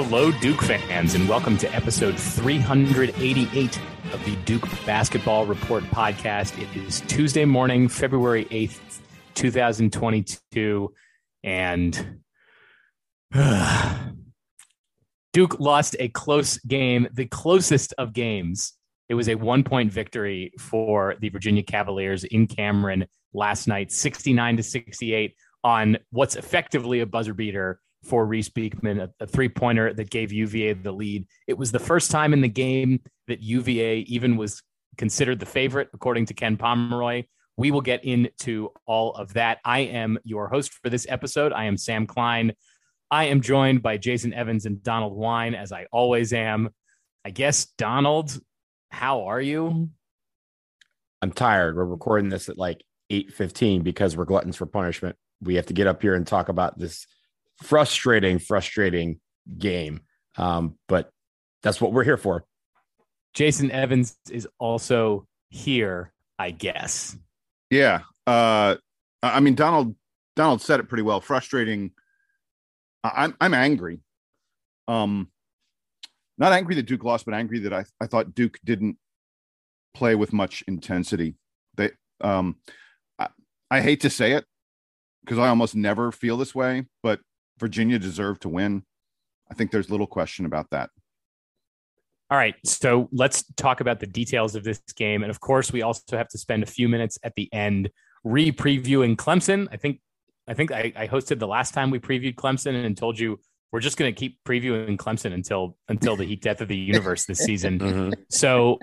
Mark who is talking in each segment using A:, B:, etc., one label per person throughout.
A: Hello, Duke fans, and welcome to episode 388 of the Duke Basketball Report podcast. It is Tuesday morning, February 8th, 2022, and Duke lost a close game, the closest of games. It was a one point victory for the Virginia Cavaliers in Cameron last night, 69 to 68, on what's effectively a buzzer beater for Reece Beekman, a, a three pointer that gave UVA the lead. It was the first time in the game that UVA even was considered the favorite, according to Ken Pomeroy. We will get into all of that. I am your host for this episode. I am Sam Klein. I am joined by Jason Evans and Donald Wine, as I always am. I guess, Donald, how are you?
B: I'm tired. We're recording this at like 8:15 because we're gluttons for punishment. We have to get up here and talk about this frustrating, frustrating game. Um, but that's what we're here for.
A: Jason Evans is also here, I guess.
C: Yeah. Uh, I mean, Donald Donald said it pretty well. Frustrating. I'm I'm angry. Um, not angry that Duke lost, but angry that I I thought Duke didn't play with much intensity. They um, I, I hate to say it because I almost never feel this way, but Virginia deserved to win. I think there's little question about that.
A: All right, so let's talk about the details of this game, and of course, we also have to spend a few minutes at the end re-previewing Clemson. I think, I think I, I hosted the last time we previewed Clemson and told you we're just going to keep previewing Clemson until until the heat death of the universe this season.
B: Mm-hmm.
A: So,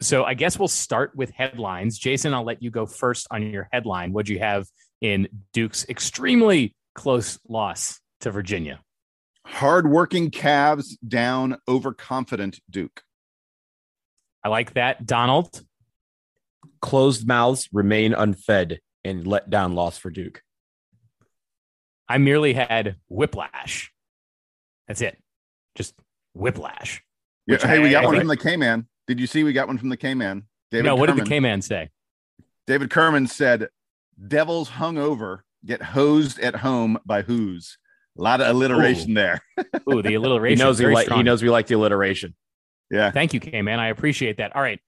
A: so I guess we'll start with headlines. Jason, I'll let you go first on your headline. What do you have in Duke's extremely close loss to Virginia?
C: Hardworking Cavs down, overconfident Duke.
A: I like that, Donald.
B: Closed mouths remain unfed and let down loss for Duke.
A: I merely had whiplash. That's it. Just whiplash.
C: Yeah,
A: Which
C: hey, we got
A: I
C: one
A: think-
C: from the K Man. Did you see we got one from the K Man? David
A: no, what did the
C: Kerman.
A: K Man say?
C: David Kerman said, "Devils hung over, get hosed at home by who's." A lot of alliteration
A: Ooh.
C: there.
A: Ooh, the alliteration.
B: He
A: alliteration.
B: knows he
A: very
B: like he knows we like the alliteration.
C: Yeah.
A: Thank you, K man. I appreciate that. All right,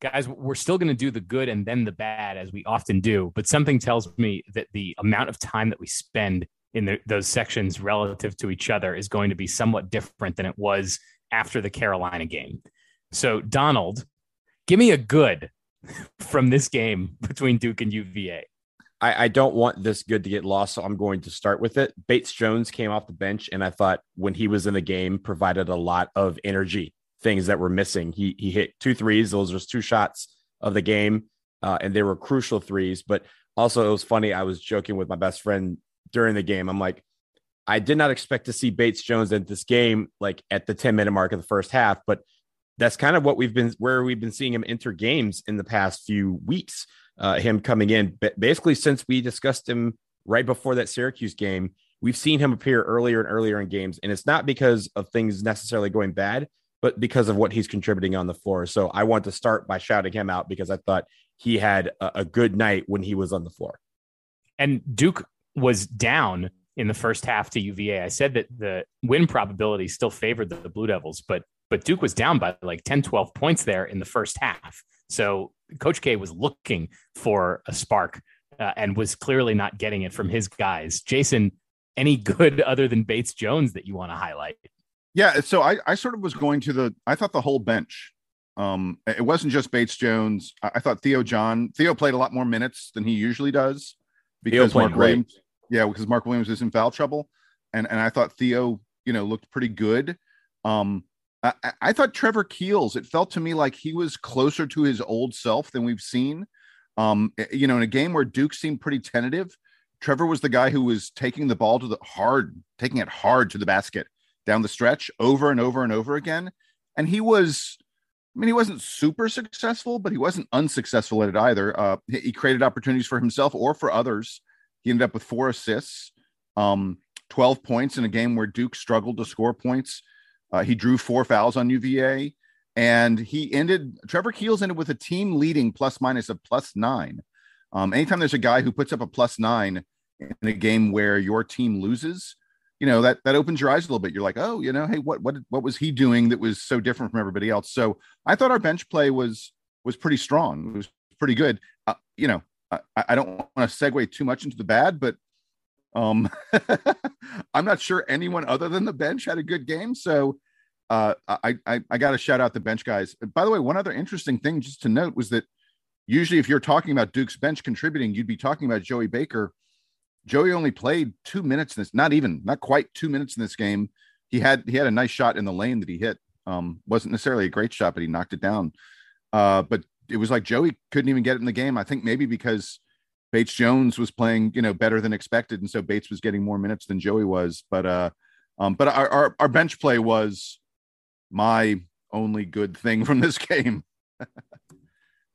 A: guys, we're still going to do the good and then the bad as we often do. But something tells me that the amount of time that we spend in the, those sections relative to each other is going to be somewhat different than it was after the Carolina game. So, Donald, give me a good from this game between Duke and UVA.
B: I, I don't want this good to get lost, so I'm going to start with it. Bates Jones came off the bench, and I thought when he was in the game, provided a lot of energy, things that were missing. He he hit two threes; those were two shots of the game, uh, and they were crucial threes. But also, it was funny. I was joking with my best friend during the game. I'm like, I did not expect to see Bates Jones in this game, like at the 10 minute mark of the first half, but that's kind of what we've been where we've been seeing him enter games in the past few weeks. Uh, him coming in ba- basically since we discussed him right before that Syracuse game, we've seen him appear earlier and earlier in games, and it's not because of things necessarily going bad, but because of what he's contributing on the floor. So I want to start by shouting him out because I thought he had a, a good night when he was on the floor.
A: And Duke was down in the first half to UVA. I said that the win probability still favored the Blue Devils, but but Duke was down by like 10, 12 points there in the first half. So Coach K was looking for a spark uh, and was clearly not getting it from his guys. Jason, any good other than Bates Jones that you want to highlight?
C: Yeah, so I, I sort of was going to the I thought the whole bench. Um, it wasn't just Bates Jones. I, I thought Theo John Theo played a lot more minutes than he usually does because Mark
B: great.
C: Williams, yeah, because Mark Williams is in foul trouble, and and I thought Theo, you know, looked pretty good. Um, I, I- thought Trevor Keels. It felt to me like he was closer to his old self than we've seen. Um, eh, you know, in a game where Duke seemed pretty tentative, Trevor was the guy who was taking the ball to the hard, taking it hard to the basket down the stretch over and over and over again. And he was, I mean, he wasn't super successful, but he wasn't unsuccessful at it either. Uh, he created opportunities for himself or for others. He ended up with four assists, um, 12 points in a game where Duke struggled to score points. Uh, he drew four fouls on UVA, and he ended. Trevor Keels ended with a team leading plus minus of plus nine. Um, anytime there's a guy who puts up a plus nine in a game where your team loses, you know that that opens your eyes a little bit. You're like, oh, you know, hey, what what what was he doing that was so different from everybody else? So I thought our bench play was was pretty strong. It was pretty good. Uh, you know, I, I don't want to segue too much into the bad, but um, I'm not sure anyone other than the bench had a good game. So uh, I I, I got to shout out the bench guys. By the way, one other interesting thing just to note was that usually if you're talking about Duke's bench contributing, you'd be talking about Joey Baker. Joey only played two minutes in this, not even, not quite two minutes in this game. He had he had a nice shot in the lane that he hit. Um, wasn't necessarily a great shot, but he knocked it down. Uh, but it was like Joey couldn't even get it in the game. I think maybe because Bates Jones was playing, you know, better than expected, and so Bates was getting more minutes than Joey was. But uh, um, but our, our our bench play was my only good thing from this game.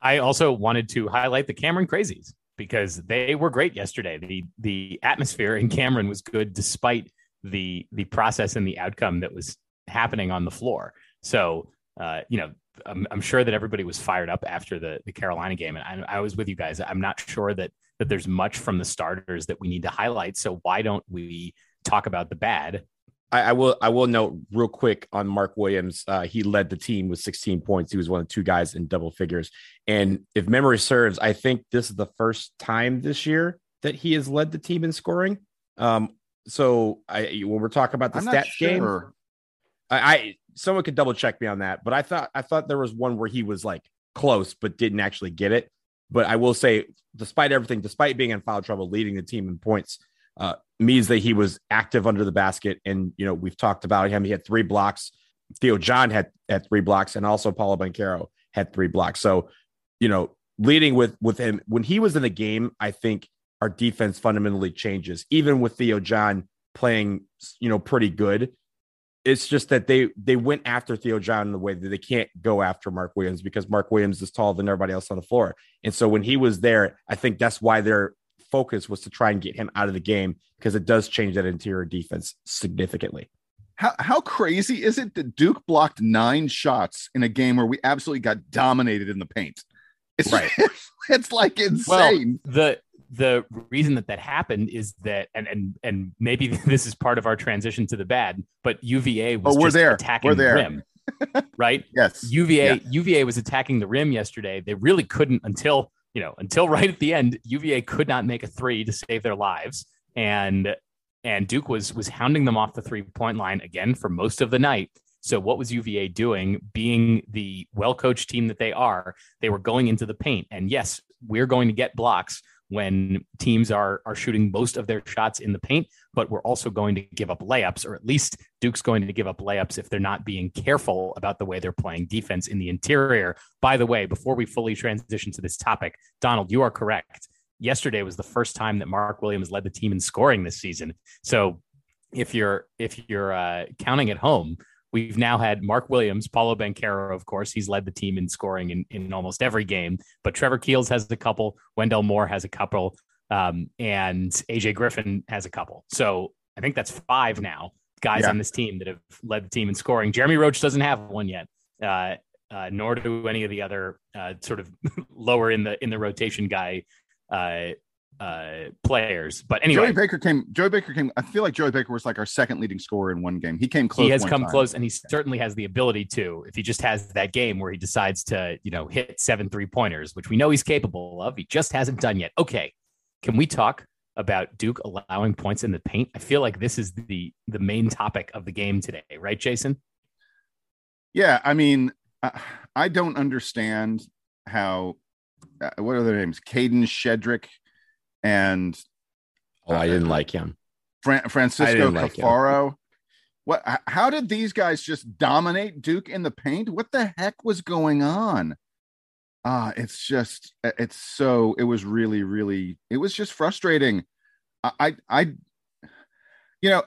A: I also wanted to highlight the Cameron Crazies because they were great yesterday. The the atmosphere in Cameron was good despite the the process and the outcome that was happening on the floor. So uh, you know, I'm, I'm sure that everybody was fired up after the the Carolina game, and I, I was with you guys. I'm not sure that that there's much from the starters that we need to highlight. So why don't we talk about the bad?
B: I, I will I will note real quick on Mark Williams. Uh, he led the team with 16 points. He was one of two guys in double figures. And if memory serves, I think this is the first time this year that he has led the team in scoring. Um, so I when we're talking about the
C: I'm not
B: stats game. I, I someone could double check me on that, but I thought I thought there was one where he was like close but didn't actually get it. But I will say, despite everything, despite being in foul trouble, leading the team in points, uh, means that he was active under the basket. And you know, we've talked about him. He had three blocks. Theo John had had three blocks, and also Paolo Banchero had three blocks. So, you know, leading with with him when he was in the game, I think our defense fundamentally changes. Even with Theo John playing, you know, pretty good, it's just that they they went after Theo John in the way that they can't go after Mark Williams because Mark Williams is taller than everybody else on the floor. And so when he was there, I think that's why their focus was to try and get him out of the game because it does change that interior defense significantly.
C: How how crazy is it that Duke blocked nine shots in a game where we absolutely got dominated in the paint? It's
B: Right.
C: it's like insane.
A: Well, the the reason that that happened is that, and and and maybe this is part of our transition to the bad, but UVA was
C: Oh, we're
A: just
C: there.
A: attacking
C: We're
A: the rim, right?
C: Yes.
A: UVA
C: Yeah.
A: UVA was attacking the rim yesterday. They really couldn't until you know until right at the end. UVA could not make a three to save their lives, and and Duke was was hounding them off the three point line again for most of the night. So what was UVA doing? Being the well coached team that they are, they were going into the paint, and yes, we're going to get blocks when teams are are shooting most of their shots in the paint, but we're also going to give up layups, or at least Duke's going to give up layups if they're not being careful about the way they're playing defense in the interior. By the way, before we fully transition to this topic, Donald, you are correct. Yesterday was the first time that Mark Williams led the team in scoring this season. So if you're if you're uh, counting at home, we've now had Mark Williams, Paolo Banchero, of course, he's led the team in scoring in, in almost every game. But Trevor Keels has a couple, Wendell Moore has a couple, um, and AJ Griffin has a couple. So I think that's five now guys
C: Yeah.
A: on this team that have led the team in scoring. Jeremy Roach doesn't have one yet. Uh, uh, nor do any of the other uh, sort of lower in the in the rotation guy uh, uh, players. But anyway,
C: Joey Baker came. Joey Baker came. I feel like Joey Baker was like our second leading scorer in one game. He came close.
A: he has come
C: time.
A: close and he certainly has the ability to if he just has that game where he decides to you know hit seven three pointers which we know he's capable of he just hasn't done yet okay can we talk about duke allowing points in the paint i feel like this is the the main topic of the game today right jason
C: Yeah, I mean, I, I don't understand how. Uh, what are their names? Kadin Shedrick and
B: Oh, I didn't like him.
C: Fran- Francisco
B: didn't like him.
C: Caffaro. What? How did these guys just dominate Duke in the paint? What the heck was going on? Ah, it's just, it's so. It was really, really. It was just frustrating. I, I, I you know,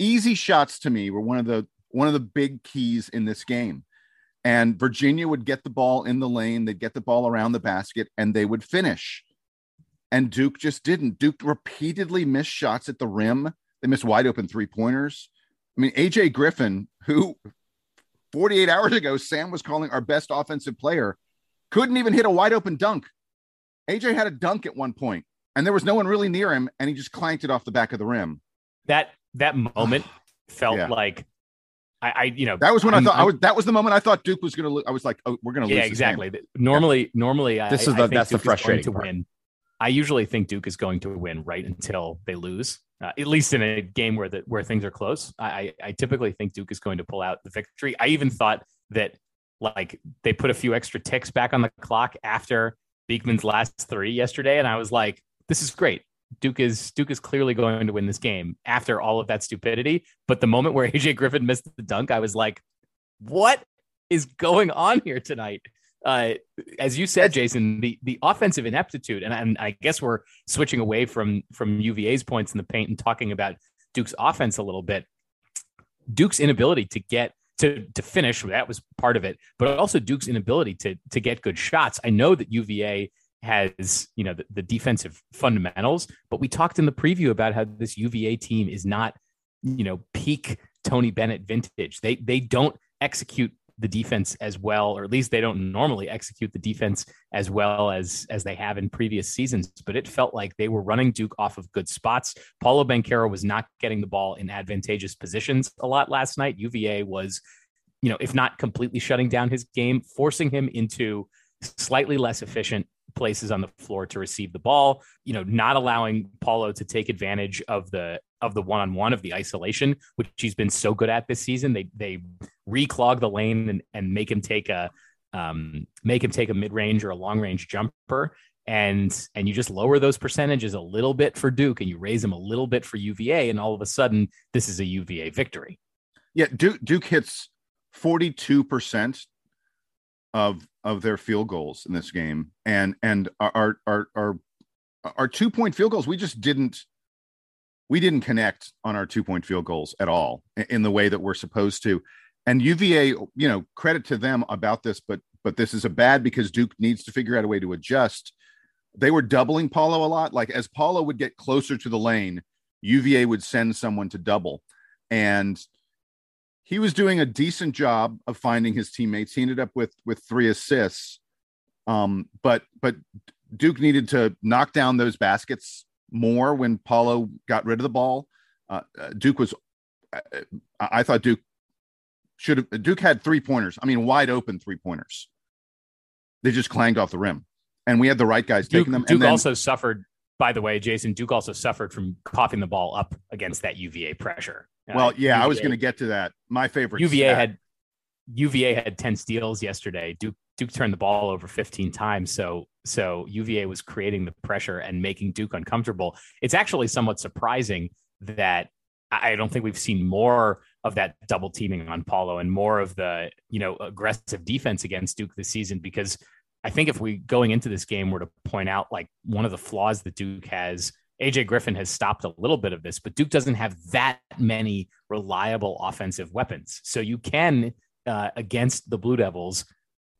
C: easy shots to me were one of the one of the big keys in this game. And Virginia would get the ball in the lane, they'd get the ball around the basket, and they would finish. And Duke just didn't. Duke repeatedly missed shots at the rim. They missed wide open three pointers. I mean, AJ Griffin, who 48 hours ago Sam was calling our best offensive player, couldn't even hit a wide open dunk. AJ had a dunk at one point, and there was no one really near him, and he just clanked it off the back of the rim.
A: that that moment felt
C: Yeah.
A: like I, I you know
C: That was when
A: I'm-
C: i thought I was. That was the moment I thought Duke was going to. lose. I was like, oh, we're going to lose.
A: yeah
C: this game.
A: exactly normally normally I,
B: This is
A: I
B: the-
A: think
B: that's the
A: is
B: frustrating
A: to
B: part.
A: win i usually think duke is going to win right until they lose uh, at least in a game where the where things are close I, I i typically think duke is going to pull out the victory i even thought that like they put a few extra ticks back on the clock after beekman's last three yesterday and i was like this is great Duke is Duke is clearly going to win this game after all of that stupidity. But the moment where AJ Griffin missed the dunk, I was like, "What is going on here tonight?" Uh, as you said, Jason, the the offensive ineptitude, and, and I guess we're switching away from from UVA's points in the paint and talking about Duke's offense a little bit. Duke's inability to get to to finish that was part of it, but also Duke's inability to to get good shots. I know that UVA has you know the, the defensive fundamentals, but we talked in the preview about how this UVA team is not you know peak Tony Bennett vintage. They they don't execute the defense as well, or at least they don't normally execute the defense as well as as they have in previous seasons. But it felt like they were running Duke off of good spots. Paolo Banchero was not getting the ball in advantageous positions a lot last night. UVA was, you know, if not completely shutting down his game, forcing him into slightly less efficient places on the floor to receive the ball, you know, not allowing Paolo to take advantage of the of the one-on-one of the isolation, which he's been so good at this season. They they reclog the lane and, and make him take a um, make him take a mid-range or a long-range jumper. And and you just lower those percentages a little bit for Duke and you raise them a little bit for UVA, and all of a sudden this is a UVA victory.
C: Yeah, Duke Duke hits 42% of of their field goals in this game. And and our our our our two point field goals, we just didn't we didn't connect on our two point field goals at all in the way that we're supposed to. And UVA, you know, credit to them about this, but but this is a bad because Duke needs to figure out a way to adjust. They were doubling Paolo a lot. Like as Paolo would get closer to the lane, UVA would send someone to double. And he was doing a decent job of finding his teammates. He ended up with with three assists. Um, but but Duke needed to knock down those baskets more when Paolo got rid of the ball. Uh, uh Duke was, uh, I thought Duke should have, Duke had three pointers. I mean, wide open three pointers. They just clanged off the rim. And we had the right guys
A: Duke,
C: taking them.
A: Duke
C: then,
A: also suffered, by the way, Jason, Duke also suffered from coughing the ball up against that UVA pressure.
C: Well,
A: uh,
C: yeah,
A: UVA,
C: I was going to get to that. My favorite
A: UVA
C: stat.
A: had UVA had 10 steals yesterday. Duke Duke turned the ball over 15 times. So so UVA was creating the pressure and making Duke uncomfortable. It's actually somewhat surprising that I don't think we've seen more of that double teaming on Paolo and more of the, you know, aggressive defense against Duke this season because I think if we going into this game were to point out like one of the flaws that Duke has AJ Griffin has stopped a little bit of this, but Duke doesn't have that many reliable offensive weapons. So you can uh, against the Blue Devils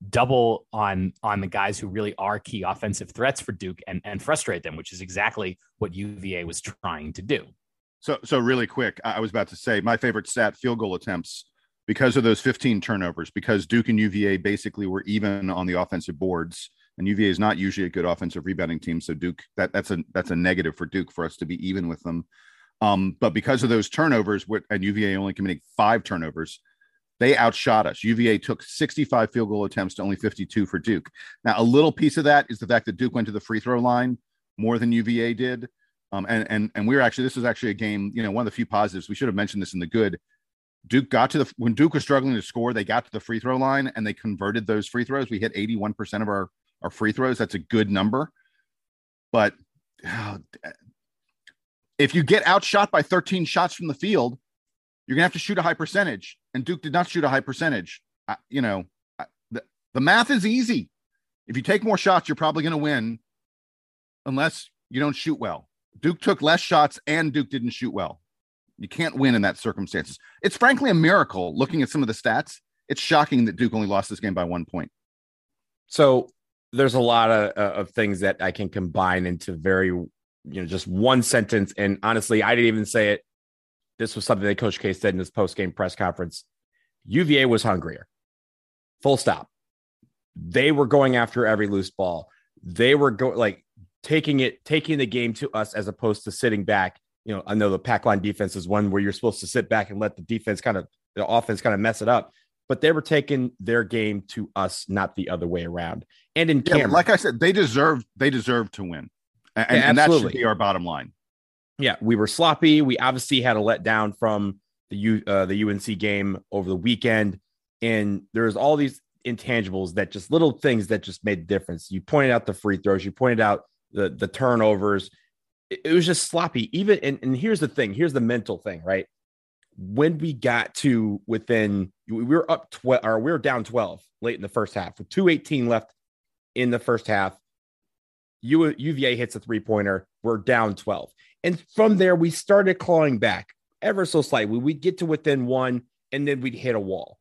A: double on on the guys who really are key offensive threats for Duke and and frustrate them, which is exactly what UVA was trying to do.
C: So, so really quick, I was about to say my favorite stat: field goal attempts, because of those 15 turnovers. Because Duke and UVA basically were even on the offensive boards, and UVA is not usually a good offensive rebounding team. So Duke, that that's a that's a negative for Duke for us to be even with them. Um, but because of those turnovers, and UVA only committing five turnovers, they outshot us. UVA took 65 field goal attempts to only 52 for Duke. Now, a little piece of that is the fact that Duke went to the free throw line more than UVA did. Um, and and and we are actually this was actually a game. You know, one of the few positives we should have mentioned this in the good. Duke got to the when Duke was struggling to score, they got to the free throw line and they converted those free throws. We hit 81% of our our free throws. That's a good number. But oh, if you get outshot by 13 shots from the field, you're gonna have to shoot a high percentage. And Duke did not shoot a high percentage. I, you know, I, the, the math is easy. If you take more shots, you're probably gonna win, unless you don't shoot well. Duke took less shots and Duke didn't shoot well. You can't win in that circumstances. It's frankly a miracle looking at some of the stats. It's shocking that Duke only lost this game by one point.
B: So there's a lot of, uh, of things that I can combine into very, you know, just one sentence. And honestly, I didn't even say it this was something that Coach K said in his post game press conference. UVA was hungrier. Full stop. They were going after every loose ball. They were going like taking it, taking the game to us as opposed to sitting back. You know, I know the pack line defense is one where you're supposed to sit back and let the defense kind of the offense kind of mess it up. But they were taking their game to us, not the other way around. And in
C: yeah, like I said, they deserve they deserve to win, and, yeah, and that should be our bottom line
B: yeah, we were sloppy. We obviously had a letdown from the U, uh, the UNC game over the weekend, and there's all these intangibles that just little things that just made the difference. You pointed out the free throws. You pointed out the the turnovers. It, it was just sloppy. Even and, and here's the thing. Here's the mental thing, right? When we got to within, we were up twelve, or we were down twelve late in the first half with two eighteen left in the first half. U, UVA hits a three pointer. We're down 12. And from there, we started clawing back ever so slightly. We'd get to within one, and then we'd hit a wall.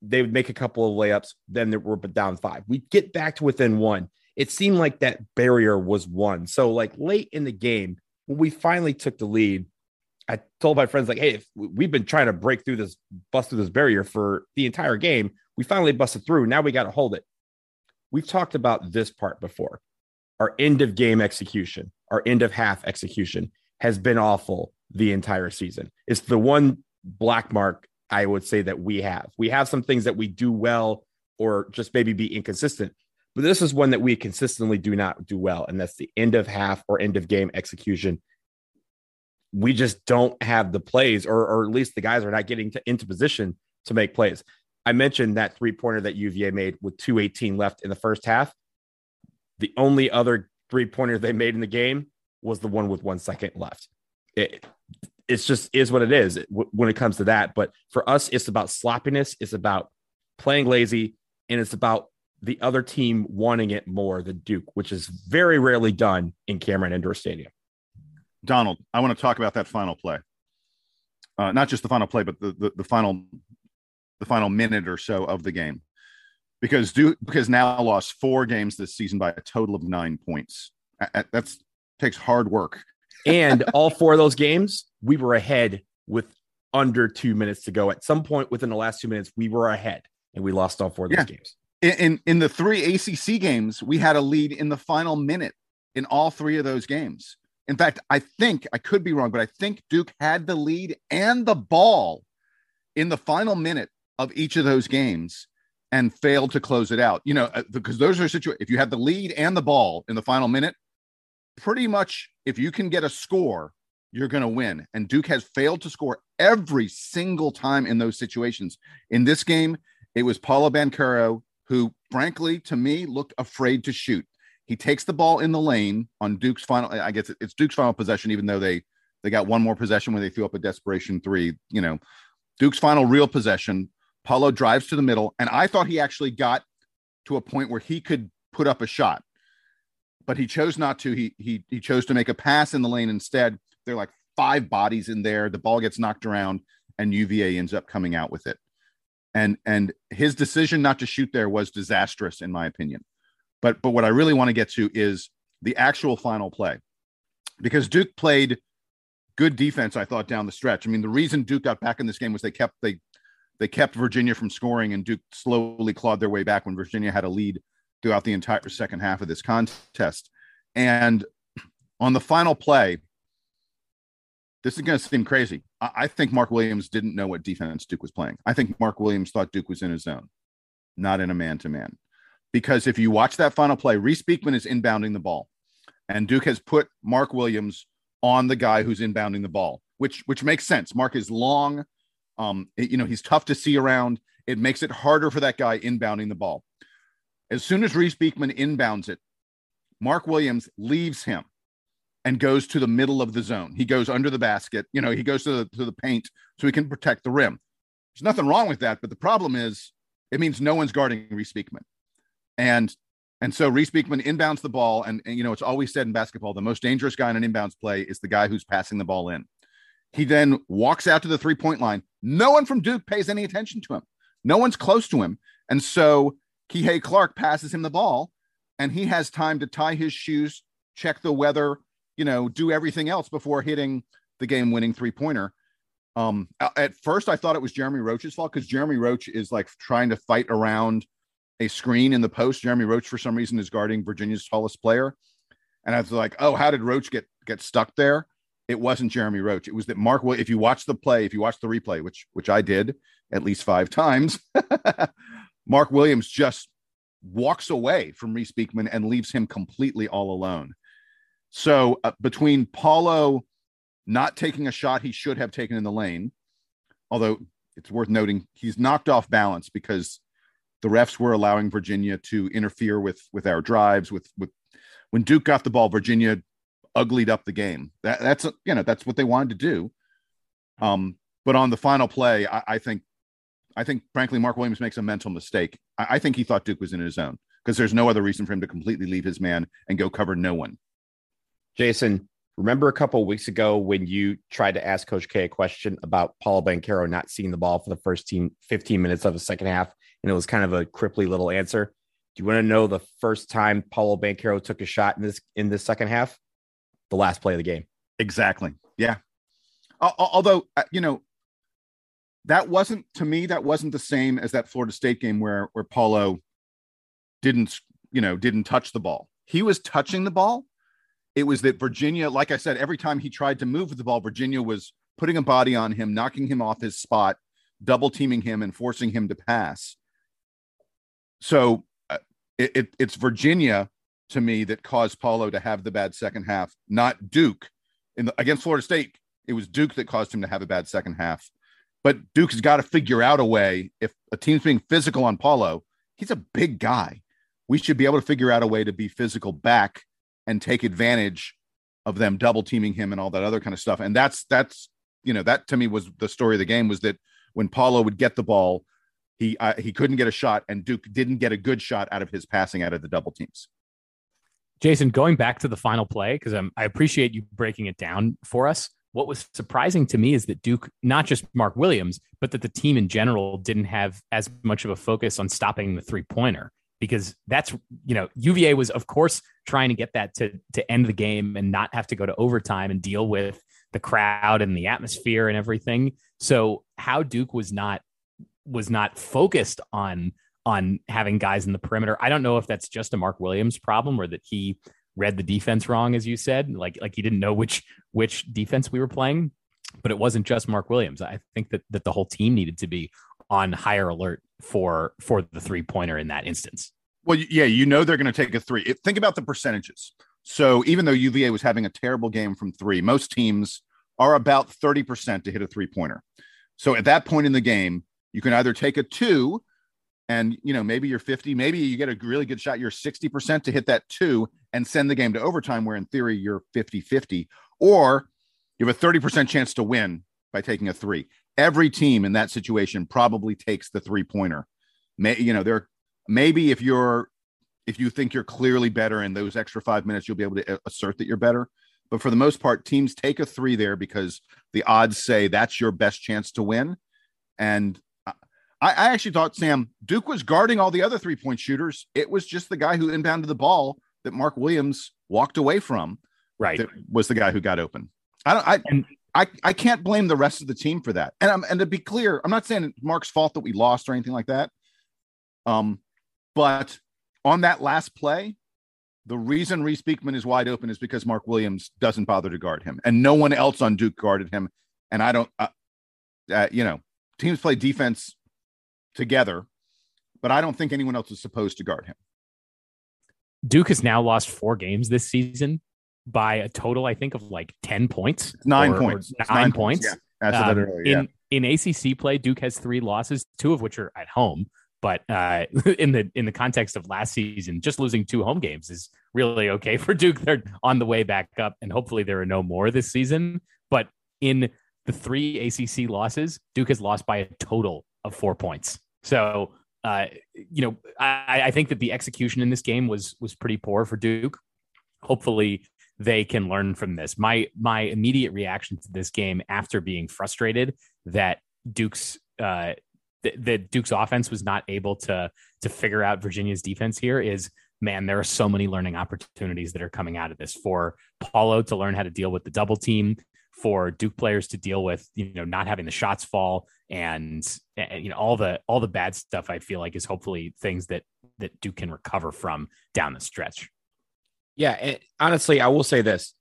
B: They would make a couple of layups, then we're down five. We'd get back to within one. It seemed like that barrier was one. So, like late in the game, when we finally took the lead, I told my friends, like, hey, we've been trying to break through this, bust through this barrier for the entire game. We finally busted through. Now we got to hold it. We've talked about this part before our end of game execution, our end of half execution has been awful the entire season. It's the one black mark I would say that we have. We have some things that we do well or just maybe be inconsistent, but this is one that we consistently do not do well. And that's the end of half or end of game execution. We just don't have the plays, or, or at least the guys are not getting to, into position to make plays. I mentioned that three pointer that UVA made with 218 left in the first half. The only other three pointer they made in the game was the one with one second left. It, it's just is what it is when it comes to that. But for us, it's about sloppiness. It's about playing lazy, and it's about the other team wanting it more than Duke, which is very rarely done in Cameron Indoor Stadium.
C: Donald, I want to talk about that final play. Uh, not just the final play, but the, the, the final the final minute or so of the game because Duke because now lost four games this season by a total of nine points. That's takes hard work.
B: and all four of those games, we were ahead with under two minutes to go. At some point within the last two minutes, we were ahead, and we lost all four of those
C: yeah.
B: games.
C: in, in in the three ACC games, we had a lead in the final minute in all three of those games. In fact, I think I could be wrong, but I think Duke had the lead and the ball in the final minute of each of those games and failed to close it out. You know, uh, because those are situations. If you have the lead and the ball in the final minute, pretty much if you can get a score, you're going to win. And Duke has failed to score every single time in those situations. In this game, it was Paolo Banchero who, frankly, to me, looked afraid to shoot. He takes the ball in the lane on Duke's final. I guess it's Duke's final possession, even though they they got one more possession when they threw up a desperation three. You know, Duke's final real possession. Paolo drives to the middle, and I thought he actually got to a point where he could put up a shot, but he chose not to. He he he chose to make a pass in the lane instead. There are like five bodies in there. The ball gets knocked around, and UVA ends up coming out with it. And and his decision not to shoot there was disastrous, in my opinion. But but what I really want to get to is the actual final play, because Duke played good defense. I thought down the stretch. I mean, the reason Duke got back in this game was they kept they they kept Virginia from scoring, and Duke slowly clawed their way back when Virginia had a lead throughout the entire second half of this contest. And on the final play, this is going to seem crazy. I, I think Mark Williams didn't know what defense Duke was playing. I think Mark Williams thought Duke was in his zone, not in a man to man because if you watch that final play, Reece Beekman is inbounding the ball, and Duke has put Mark Williams on the guy who's inbounding the ball, which which makes sense. Mark is long, um, it, you know, he's tough to see around. It makes it harder for that guy inbounding the ball. As soon as Reece Beekman inbounds it, Mark Williams leaves him and goes to the middle of the zone. He goes under the basket, you know, he goes to the, to the paint so he can protect the rim. There's nothing wrong with that, but the problem is it means no one's guarding Reece Beekman. And and so Reece Beekman inbounds the ball, and, and you know it's always said in basketball the most dangerous guy in an inbounds play is the guy who's passing the ball in. He then walks out to the three point line. No one from Duke pays any attention to him. No one's close to him, and so Kihei Clark passes him the ball, and he has time to tie his shoes, check the weather, you know, do everything else before hitting the game winning three pointer. Um, at first, I thought it was Jeremy Roach's fault because Jeremy Roach is like trying to fight around a screen in the post. Jeremy Roach, for some reason, is guarding Virginia's tallest player. And I was like, oh, how did Roach get get stuck there? It wasn't Jeremy Roach. It was that Mark. If you watch the play, if you watch the replay, which which I did at least five times, Mark Williams just walks away from Reece Beekman and leaves him completely all alone. So uh, between Paolo not taking a shot he should have taken in the lane, although it's worth noting he's knocked off balance because the refs were allowing Virginia to interfere with with our drives. With with when Duke got the ball, Virginia uglied up the game. That, that's you know that's what they wanted to do. Um, but on the final play, I, I think I think frankly Mark Williams makes a mental mistake. I, I think he thought Duke was in his zone because there's no other reason for him to completely leave his man and go cover no one.
B: Jason, remember a couple weeks ago when you tried to ask Coach K a question about Paul Banchero not seeing the ball for the first team 15 minutes of the second half and it was kind of a cripply little answer. Do you want to know the first time Paolo Banchero took a shot in this in the second half? The last play of the game.
C: Exactly. Yeah. Although uh, you know that wasn't to me that wasn't the same as that Florida State game where where Paolo didn't you know didn't touch the ball. He was touching the ball. It was that Virginia, like I said, every time he tried to move with the ball, Virginia was putting a body on him, knocking him off his spot, double teaming him, and forcing him to pass. So uh, it, it, it's Virginia to me that caused Paolo to have the bad second half, not Duke. In the, against Florida State, it was Duke that caused him to have a bad second half. But Duke has got to figure out a way. If a team's being physical on Paolo, he's a big guy. We should be able to figure out a way to be physical back and take advantage of them double teaming him and all that other kind of stuff. And that's that's you know that to me was the story of the game was that when Paolo would get the ball, he uh, he couldn't get a shot, and Duke didn't get a good shot out of his passing out of the double teams.
A: Jason, going back to the final play, because um, I appreciate you breaking it down for us. What was surprising to me is that Duke, not just Mark Williams, but that the team in general didn't have as much of a focus on stopping the three pointer because that's you know UVA was of course trying to get that to to end the game and not have to go to overtime and deal with the crowd and the atmosphere and everything. So how Duke was not was not focused on on having guys in the perimeter. I don't know if that's just a Mark Williams problem or that he read the defense wrong, as you said, like like he didn't know which which defense we were playing. But it wasn't just Mark Williams. I think that that the whole team needed to be on higher alert for for the three pointer in that instance.
C: Well, yeah, you know they're going to take a three. It, think about the percentages. So even though UVA was having a terrible game from three, most teams are about 30% to hit a three pointer. So at that point in the game, you can either take a two and you know maybe you're 50 maybe you get a really good shot you're 60% to hit that two and send the game to overtime where in theory you're 50 50 or you have a 30% chance to win by taking a three. Every team in that situation probably takes the three pointer may you know there maybe if you're if you think you're clearly better in those extra five minutes you'll be able to assert that you're better. But for the most part teams take a three there because the odds say that's your best chance to win. And I, I actually thought Sam Duke was guarding all the other three point shooters. It was just the guy who inbounded the ball that Mark Williams walked away from.
A: Right,
C: that was the guy who got open. I don't. I and, I, I can't blame the rest of the team for that. And I'm, and to be clear, I'm not saying it's Mark's fault that we lost or anything like that. Um, but on that last play, the reason Reece Beekman is wide open is because Mark Williams doesn't bother to guard him, and no one else on Duke guarded him. And I don't, uh, uh, you know, teams play defense together, but I don't think anyone else is supposed to guard him.
A: Duke has now lost four games this season by a total, I think, of like 10 points.
C: Nine or, points.
A: Or nine, nine, points.
C: points. Yeah. That's um, earlier,
A: yeah. in, in ACC play, Duke has three losses, two of which are at home. But uh, in the in the context of last season, just losing two home games is really okay for Duke. They're on the way back up, and hopefully there are no more this season. But in the three ACC losses, Duke has lost by a total of four points. So, uh, you know, I, I think that the execution in this game was was pretty poor for Duke. Hopefully, they can learn from this. My my immediate reaction to this game after being frustrated that Duke's uh, that Duke's offense was not able to to figure out Virginia's defense here is man, there are so many learning opportunities that are coming out of this for Paolo to learn how to deal with the double team, for Duke players to deal with, you know, not having the shots fall and, and, you know all the all the bad stuff. I feel like is hopefully things that that Duke can recover from down the stretch.
B: Yeah, honestly, I will say this: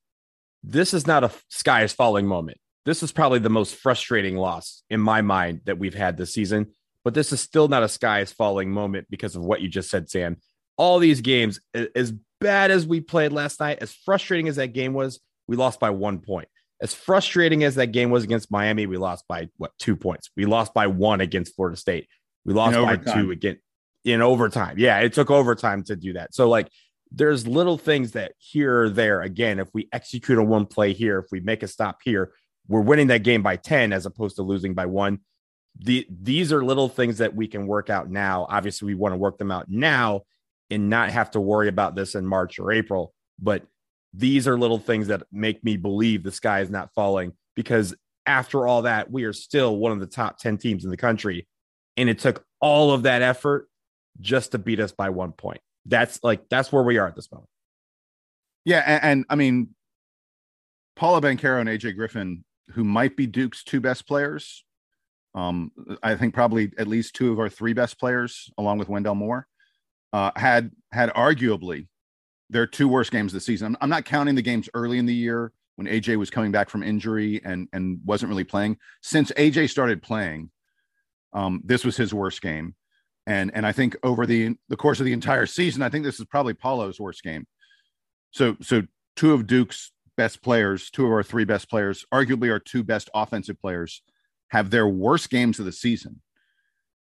B: this is not a sky is falling moment. This is probably the most frustrating loss in my mind that we've had this season. But this is still not a sky is falling moment because of what you just said, Sam. All these games, as bad as we played last night, as frustrating as that game was, we lost by one point as frustrating as that game was against Miami, we lost by what two points? We lost by one against Florida State. We lost by two again in overtime. Yeah, it took overtime to do that. So like there's little things that here or there, again, if we execute a one play here, if we make a stop here, we're winning that game by 10 as opposed to losing by one. The, these are little things that we can work out now. Obviously, we want to work them out now and not have to worry about this in March or April. But these are little things that make me believe the sky is not falling because after all that, we are still one of the top 10 teams in the country. And it took all of that effort just to beat us by one point. That's like, that's where we are at this moment.
C: Yeah. And, and I mean, Paolo Banchero and AJ Griffin, who might be Duke's two best players. Um, I think probably at least two of our three best players, along with Wendell Moore, uh, had had arguably their two worst games this season. I'm, I'm not counting the games early in the year when AJ was coming back from injury and and wasn't really playing. Since AJ started playing, um, this was his worst game, and and I think over the the course of the entire season, I think this is probably Paolo's worst game. So so two of Duke's best players, two of our three best players, arguably our two best offensive players, have their worst games of the season,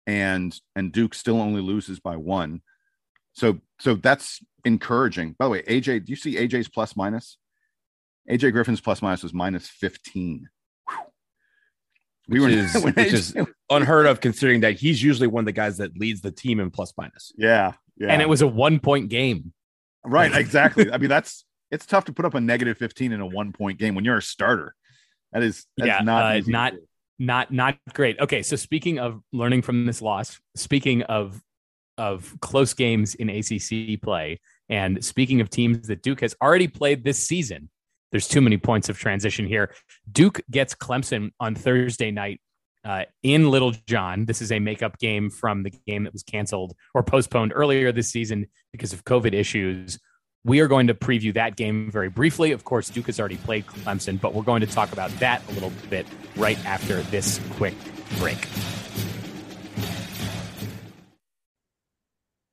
C: and and Duke still only loses by one. So so that's encouraging. By the way, AJ, do you see AJ's plus minus? AJ Griffin's plus minus was minus 15.
B: We which were is, which AJ, is unheard of considering that he's usually one of the guys that leads the team in plus minus.
C: Yeah. Yeah.
A: And it was a one point game.
C: Right. Exactly. I mean, that's it's tough to put up a negative 15 in a one point game when you're a starter. That is
A: yeah, not uh, not not not great. Okay, so speaking of learning from this loss, speaking of of close games in ACC play. And speaking of teams that Duke has already played this season, there's too many points of transition here. Duke gets Clemson on Thursday night uh, in Little John. This is a makeup game from the game that was canceled or postponed earlier this season because of COVID issues. We are going to preview that game very briefly. Of course, Duke has already played Clemson, but we're going to talk about that a little bit right after this quick break.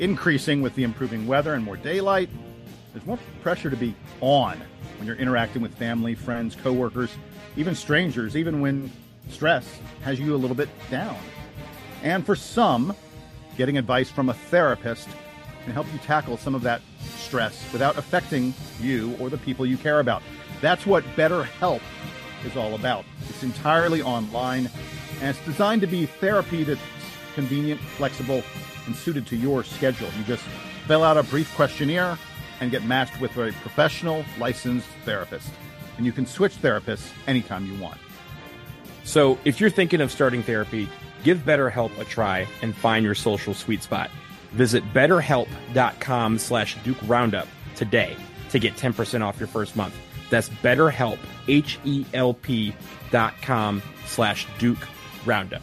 C: increasing with the improving weather and more daylight, there's more pressure to be on when you're interacting with family, friends, coworkers, even strangers, even when stress has you a little bit down. And for some, getting advice from a therapist can help you tackle some of that stress without affecting you or the people you care about. That's what BetterHelp is all about. It's entirely online and it's designed to be therapy that's convenient, flexible, and suited to your schedule. You just fill out a brief questionnaire and get matched with a professional, licensed therapist. And you can switch therapists anytime you want.
B: So, if you're thinking of starting therapy, give BetterHelp a try and find your social sweet spot. Visit betterhelp.com slash Duke Roundup today to get 10% off your first month. That's betterhelp, H-E-L-P dot com slash Duke Roundup.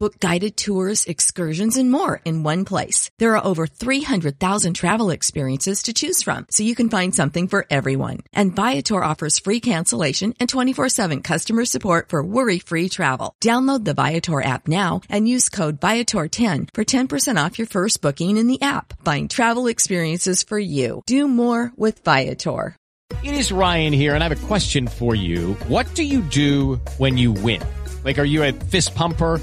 D: Book guided tours, excursions, and more in one place. There are over 300,000 travel experiences to choose from, so you can find something for everyone. And Viator offers free cancellation and 24-7 customer support for worry-free travel. Download the Viator app now and use code Viator10 for 10% off your first booking in the app. Find travel experiences for you. Do more with Viator.
E: It is Ryan here, and I have a question for you. What do you do when you win? Like, are you a fist pumper?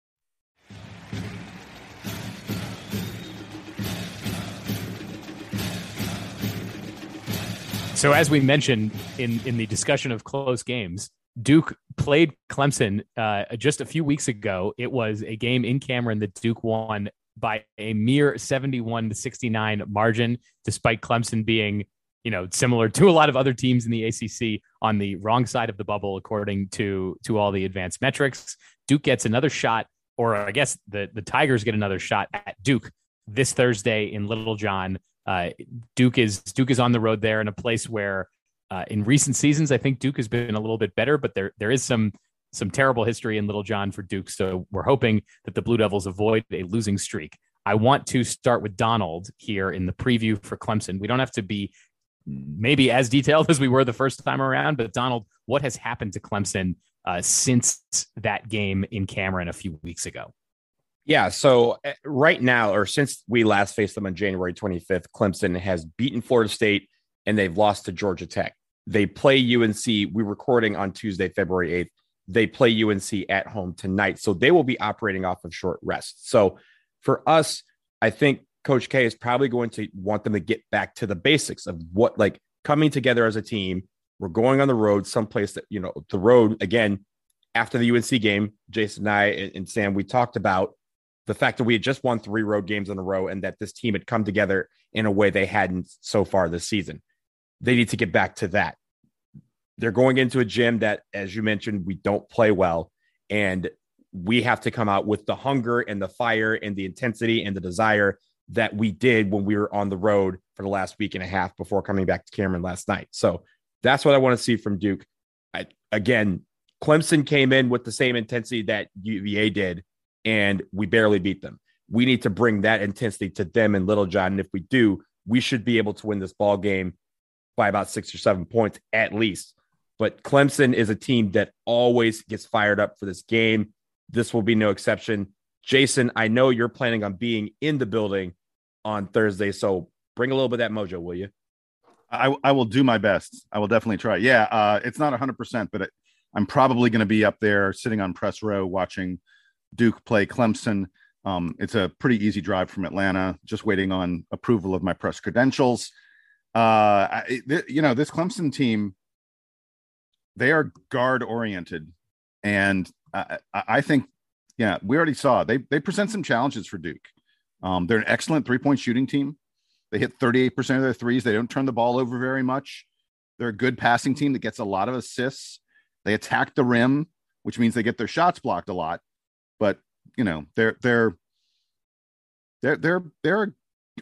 A: So, as we mentioned in in the discussion of close games, Duke played Clemson uh, just a few weeks ago. It was a game in Cameron that Duke won by a mere 71 to 69 margin, despite Clemson being, you know, similar to a lot of other teams in the ACC on the wrong side of the bubble, according to to all the advanced metrics. Duke gets another shot, or I guess the the Tigers get another shot at Duke this Thursday in Littlejohn. Uh, Duke is Duke is on the road there in a place where uh, in recent seasons I think Duke has been a little bit better, but there there is some some terrible history in Littlejohn for Duke. So we're hoping that the Blue Devils avoid a losing streak. I want to start with Donald here in the preview for Clemson. We don't have to be maybe as detailed as we were the first time around, but Donald, what has happened to Clemson uh, since that game in Cameron a few weeks ago?
B: Yeah. So uh, right now, or since we last faced them on January 25th, Clemson has beaten Florida State and they've lost to Georgia Tech. They play UNC. We're recording on Tuesday, February 8th. They play UNC at home tonight. So they will be operating off of short rest. So for us, I think Coach K is probably going to want them to get back to the basics of what, like coming together as a team. We're going on the road, someplace that, you know, the road again, after the UNC game, Jason and I and Sam, we talked about the fact that we had just won three road games in a row and that this team had come together in a way they hadn't so far this season. They need to get back to that. They're going into a gym that, as you mentioned, we don't play well. And we have to come out with the hunger and the fire and the intensity and the desire that we did when we were on the road for the last week and a half before coming back to Cameron last night. So that's what I want to see from Duke. I, again, Clemson came in with the same intensity that UVA did, and we barely beat them. We need to bring that intensity to them and Littlejohn. And if we do, we should be able to win this ball game by about six or seven points at least. But Clemson is a team that always gets fired up for this game. This will be no exception. Jason, I know you're planning on being in the building on Thursday, so bring a little bit of that mojo, will you?
C: I, I will do my best. I will definitely try. Yeah, uh, it's not 100%, but it, I'm probably going to be up there sitting on press row watching Duke play Clemson. Um, it's a pretty easy drive from Atlanta, just waiting on approval of my press credentials. Uh, I, th- you know, this Clemson team, they are guard oriented. And I, I think, yeah, we already saw they, they present some challenges for Duke. Um, they're an excellent three point shooting team. They hit 38% of their threes. They don't turn the ball over very much. They're a good passing team that gets a lot of assists. They attack the rim, which means they get their shots blocked a lot. But you know, they're they're they're they're they're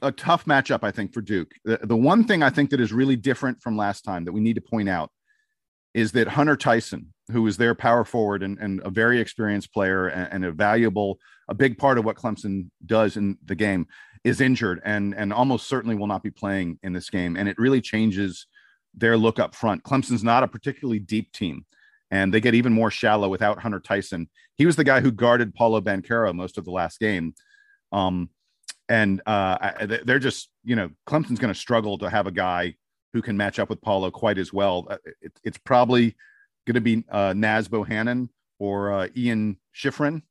C: a tough matchup, I think, for Duke. The, the one thing I think that is really different from last time that we need to point out is that Hunter Tyson, who is their power forward and, and a very experienced player and, and, a valuable, a big part of what Clemson does in the game, is injured and and almost certainly will not be playing in this game. And it really changes their look up front. Clemson's not a particularly deep team, and they get even more shallow without Hunter Tyson. He was the guy who guarded Paolo Banchero most of the last game. Um, and uh, they're just, you know, Clemson's going to struggle to have a guy who can match up with Paolo quite as well. Uh, it, it's probably going to be uh, Naz Bohannon or uh, Ian Schifrin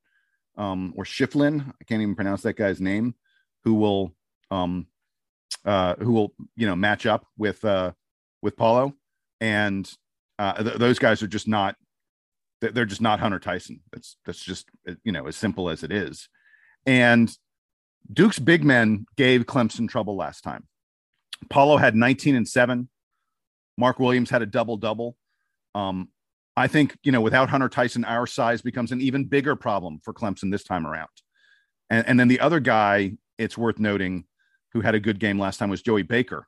C: um, or Schifflin. I can't even pronounce that guy's name. Who will um, uh, who will you know match up with uh, with Paolo, and uh, th- those guys are just not they're just not Hunter Tyson. That's that's just you know as simple as it is. And Duke's big men gave Clemson trouble last time. Paolo had 19 and seven. Mark Williams had a double double. Um, I think you know without Hunter Tyson, our size becomes an even bigger problem for Clemson this time around. And, and then the other guy, it's worth noting, who had a good game last time was Joey Baker.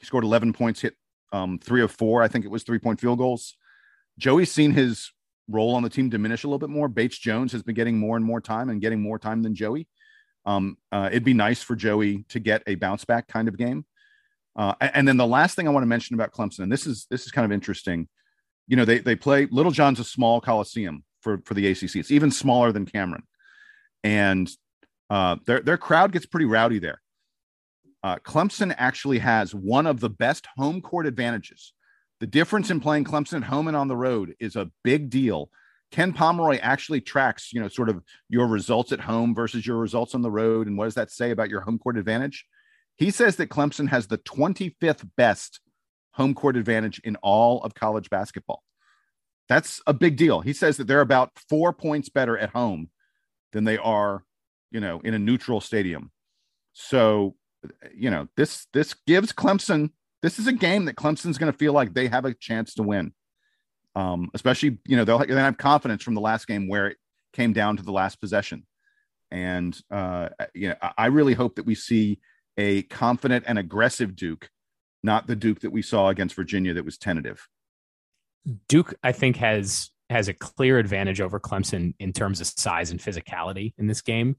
C: He scored 11 points, hit um, three of four, I think it was three point field goals. Joey's seen his role on the team diminish a little bit more. Bates Jones has been getting more and more time and getting more time than Joey. Um, uh, it'd be nice for Joey to get a bounce back kind of game. Uh, and then the last thing I want to mention about Clemson, and this is this is kind of interesting. You know, they they play Littlejohn's a small coliseum for for the ACC. It's even smaller than Cameron, and uh, their their crowd gets pretty rowdy there. Uh, Clemson actually has one of the best home court advantages. The difference in playing Clemson at home and on the road is a big deal Ken Pomeroy actually tracks, you know, sort of your results at home versus your results on the road. And what does that say about your home court advantage? He says that Clemson has the 25th best home court advantage in all of college basketball. That's a big deal. He says that they're about four points better at home than they are, you know, in a neutral stadium. So, you know, this this gives Clemson. This is a game that Clemson's going to feel like they have a chance to win um, especially you know they'll, they'll have confidence from the last game where it came down to the last possession. And uh, you know, I really hope that we see a confident and aggressive Duke, not the Duke that we saw against Virginia that was tentative.
A: Duke, I think, has has a clear advantage over Clemson in terms of size and physicality in this game.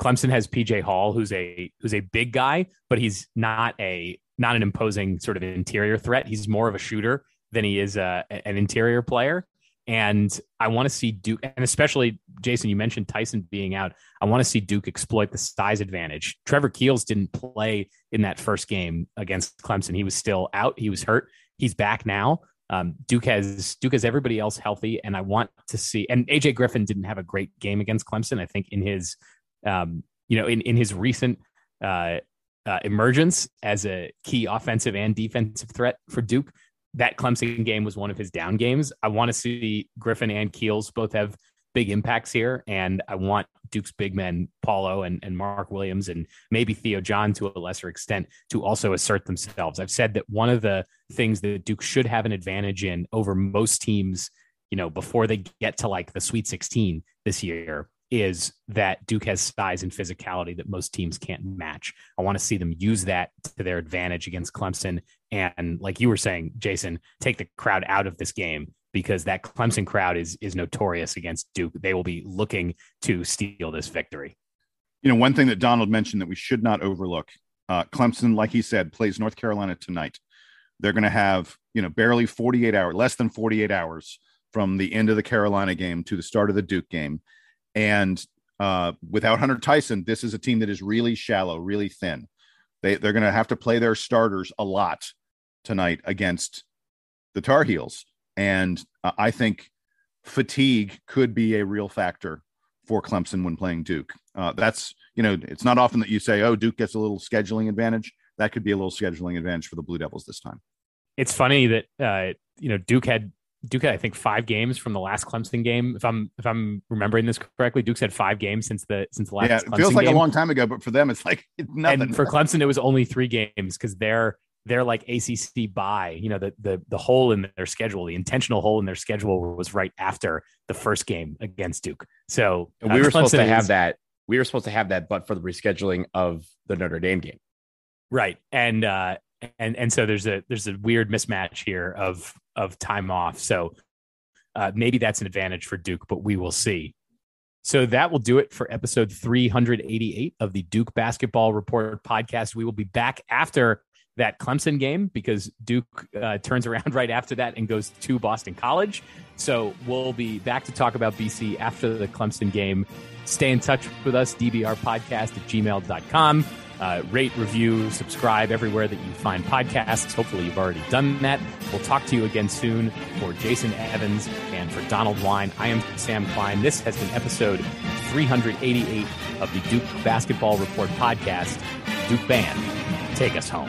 A: Clemson has PJ Hall, who's a who's a big guy, but he's not a not an imposing sort of interior threat. He's more of a shooter than he is a, an interior player. And I want to see Duke, and especially Jason, you mentioned Tyson being out. I want to see Duke exploit the size advantage. Trevor Keels didn't play in that first game against Clemson. He was still out. He was hurt. He's back now. Um, Duke has Duke has everybody else healthy, and I want to see. And AJ Griffin didn't have a great game against Clemson. I think in his, um, you know, in in his recent uh, uh, emergence as a key offensive and defensive threat for Duke, that Clemson game was one of his down games. I want to see Griffin and Keels both have big impacts here. And I want Duke's big men, Paolo and, and Mark Williams, and maybe Theo John to a lesser extent, to also assert themselves. I've said that one of the things that Duke should have an advantage in over most teams, you know, before they get to like the Sweet 16 this year is that Duke has size and physicality that most teams can't match. I want to see them use that to their advantage against Clemson. And like you were saying, Jason, take the crowd out of this game because that Clemson crowd is is notorious against Duke. They will be looking to steal this victory.
C: You know, one thing that Donald mentioned that we should not overlook: uh, Clemson, like he said, plays North Carolina tonight. They're going to have you know barely 48 hours, less than 48 hours from the end of the Carolina game to the start of the Duke game, and uh, without Hunter Tyson, this is a team that is really shallow, really thin. They they're going to have to play their starters a lot tonight against the Tar Heels and uh, I think fatigue could be a real factor for Clemson when playing Duke. Uh, that's, you know, it's not often that you say, oh, Duke gets a little scheduling advantage. That could be a little scheduling advantage for the Blue Devils this time.
A: It's funny that, uh, you know, Duke had Duke had, I think, five games from the last Clemson game. If I'm if I'm remembering this correctly, Duke's had five games since the since the last.
C: Yeah, it
A: Clemson
C: feels like
A: game.
C: a long time ago, but for them, it's like nothing.
A: And for Clemson, it was only three games because they're they're like ACC bye, you know, the the the hole in their schedule, the intentional hole in their schedule was right after the first game against Duke. So
B: and we uh, were Clemson supposed to have
A: is,
B: that. We were supposed to have that, but for the rescheduling of the Notre Dame game,
A: right? And uh, and and so there's a there's a weird mismatch here of of time off. So uh, maybe that's an advantage for Duke, but we will see. So that will do it for episode 388 of the Duke Basketball Report podcast. We will be back after that Clemson game because Duke uh, turns around right after that and goes to Boston College. So we'll be back to talk about BC after the Clemson game. Stay in touch with us, DBR podcast at gmail.com. Uh, rate, review, subscribe everywhere that you find podcasts. Hopefully, you've already done that. We'll talk to you again soon. For Jason Evans and for Donald Wine, I am Sam Klein. This has been episode 388 of the Duke Basketball Report podcast. Duke Band, take us home.